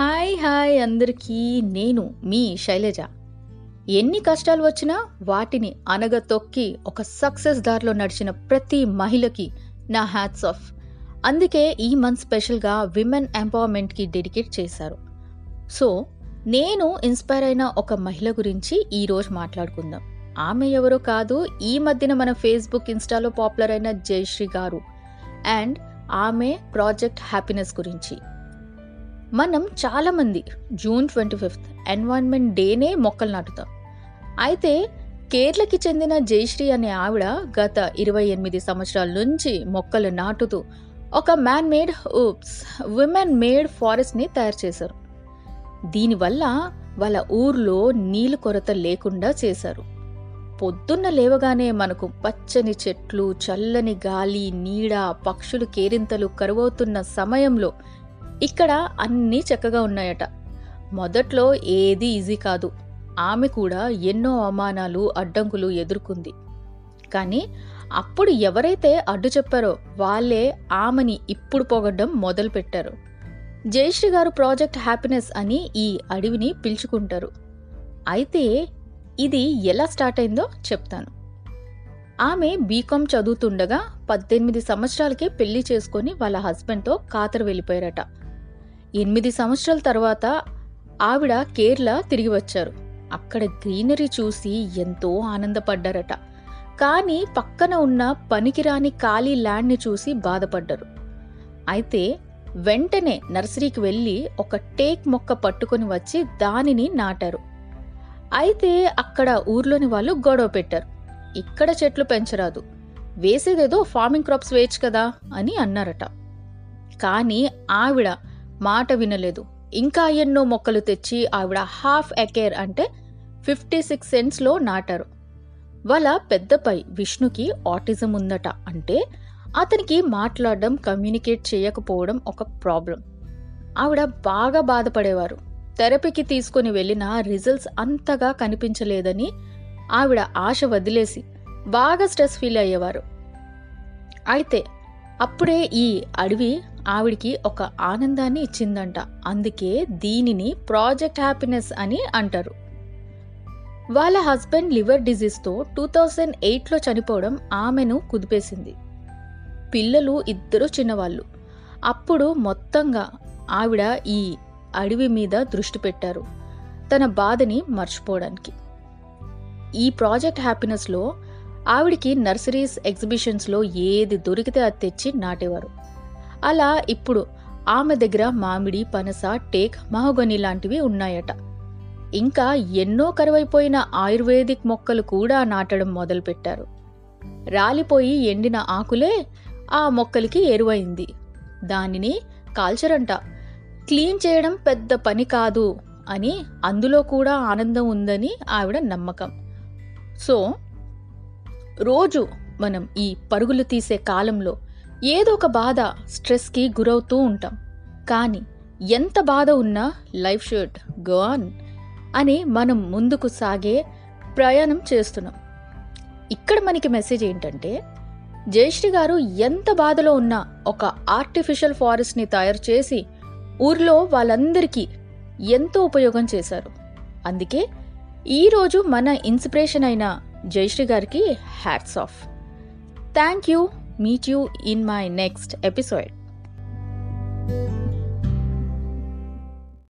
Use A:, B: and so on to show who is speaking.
A: Hi hi అందరికీ. నేను మీ శైలజ. ఎన్ని కష్టాలు వచ్చినా వాటిని అనగతొక్కి ఒక సక్సెస్ దారిలో నడిచిన ప్రతి మహిళకి నా హ్యాట్స్ ఆఫ్. అందుకే ఈ మంత్ స్పెషల్గా విమెన్ ఎంపవర్మెంట్కి డెడికేట్ చేశారు. సో నేను ఇన్స్పైర్ అయిన ఒక మహిళ గురించి ఈరోజు మాట్లాడుకుందాం. ఆమె ఎవరో కాదు ఈ మధ్యన మన ఫేస్బుక్ ఇన్స్టాలో పాపులర్ అయిన జయశ్రీ గారు. అండ్ ఆమె ప్రాజెక్ట్ హ్యాపీనెస్ గురించి. మనం చాలామంది జూన్ ట్వంటీ ఫిఫ్త్ ఎన్వైర్న్మెంట్ డేనే మొక్కలు నాటుతాం. అయితే కేరళకి చెందిన జయశ్రీ అనే ఆవిడ గత ఇరవై ఎనిమిది సంవత్సరాల నుంచి మొక్కలు నాటుతూ ఒక man made oops women made ఫారెస్ట్ని తయారు చేశారు. దీనివల్ల వాళ్ళ ఊర్లో నీళ్ళు కొరత లేకుండా చేశారు. పొద్దున్న లేవగానే మనకు పచ్చని చెట్లు చల్లని గాలి నీడ పక్షులు కేరింతలు కరువవుతున్న సమయంలో ఇక్కడ అన్నీ చక్కగా ఉన్నాయట. మొదట్లో ఏది ఈజీ కాదు. ఆమె కూడా ఎన్నో అవమానాలు అడ్డంకులు ఎదుర్కొంది. కానీ అప్పుడు ఎవరైతే అడ్డు చెప్పారో వాళ్ళే ఆమెని ఇప్పుడు పొగడ్డం మొదలుపెట్టారు. జయశ్రీ గారు ప్రాజెక్ట్ హ్యాపీనెస్ అని ఈ అడవిని పిలుచుకుంటారు. అయితే ఇది ఎలా స్టార్ట్ అయిందో చెప్తాను. ఆమె బీకాం చదువుతుండగా పద్దెనిమిది సంవత్సరాలకే పెళ్ళి చేసుకొని వాళ్ళ హస్బెండ్తో కాతరు వెళ్ళిపోయారట. ఎనిమిది సంవత్సరాల తర్వాత ఆవిడ కేరళ తిరిగి వచ్చారు. అక్కడ గ్రీనరీ చూసి ఎంతో ఆనందపడ్డారట. కానీ పక్కన ఉన్న పనికిరాని ఖాళీ ల్యాండ్ని చూసి బాధపడ్డారు. అయితే వెంటనే నర్సరీకి వెళ్ళి ఒక టేక్ మొక్క పట్టుకొని వచ్చి దానిని నాటారు. అయితే అక్కడ ఊర్లోని వాళ్ళు గొడవ పెట్టారు. ఇక్కడ చెట్లు పెంచరాదు. వేసేదేదో ఫార్మింగ్ క్రాప్స్ వేయచ్చు కదా అని అన్నారట. కానీ ఆవిడ మాట వినలేదు. ఇంకా ఎన్నో మొక్కలు తెచ్చి ఆవిడ హాఫ్ ఎకేర్ అంటే ఫిఫ్టీ సిక్స్ సెంట్స్లో నాటారు. వాళ్ళ పెద్దపై విష్ణుకి ఆటిజం ఉందట అంటే అతనికి మాట్లాడడం కమ్యూనికేట్ చేయకపోవడం ఒక ప్రాబ్లం. ఆవిడ బాగా బాధపడేవారు. థెరపీకి తీసుకొని వెళ్ళిన రిజల్ట్స్ అంతగా కనిపించలేదని ఆవిడ ఆశ వదిలేసి బాగా స్ట్రెస్ ఫీల్ అయ్యేవారు. అయితే అప్పుడే ఈ అడవి ఆవిడికి ఒక ఆనందాన్ని ఇచ్చిందంట. అందుకే దీనిని ప్రాజెక్ట్ హ్యాపీనెస్ అని అంటారు. వాళ్ళ హస్బెండ్ లివర్ డిజీజ్తో టూ థౌజండ్ ఎయిట్లో చనిపోవడం ఆమెను కుదిపేసింది. పిల్లలు ఇద్దరు చిన్నవాళ్ళు. అప్పుడు మొత్తంగా ఆవిడ ఈ అడవి మీద దృష్టి పెట్టారు. తన బాధని మర్చిపోవడానికి. ఈ ప్రాజెక్ట్ హ్యాపీనెస్లో ఆవిడికి నర్సరీస్ ఎగ్జిబిషన్స్లో ఏది దొరికితే అది తెచ్చి నాటేవారు. అలా ఇప్పుడు ఆమె దగ్గర మామిడి పనస టేక్ మహగొని లాంటివి ఉన్నాయట. ఇంకా ఎన్నో కరువైపోయిన ఆయుర్వేదిక్ మొక్కలు కూడా నాటడం మొదలుపెట్టారు. రాలిపోయి ఎండిన ఆకులే ఆ మొక్కలకి ఎరువైంది. దానిని కాల్చరంట. క్లీన్ చేయడం పెద్ద పని కాదు అని అందులో కూడా ఆనందం ఉందని ఆవిడ నమ్మకం. సో రోజు మనం ఈ పరుగులు తీసే కాలంలో ఏదో ఒక బాధ స్ట్రెస్కి గురవుతూ ఉంటాం. కానీ ఎంత బాధ ఉన్నా లైఫ్ షూట్ గో ఆన్ అని మనం ముందుకు సాగే ప్రయాణం చేస్తున్నాం. ఇక్కడ మనకి మెసేజ్ ఏంటంటే జయశ్రీ గారు ఎంత బాధలో ఉన్నా ఒక ఆర్టిఫిషియల్ ఫారెస్ట్ని తయారు చేసి ఊర్లో వాళ్ళందరికీ ఎంతో ఉపయోగం చేశారు. అందుకే ఈరోజు మన ఇన్స్పిరేషన్ అయిన జయశ్రీ గారికి hats off. Thank you meet you in my next episode.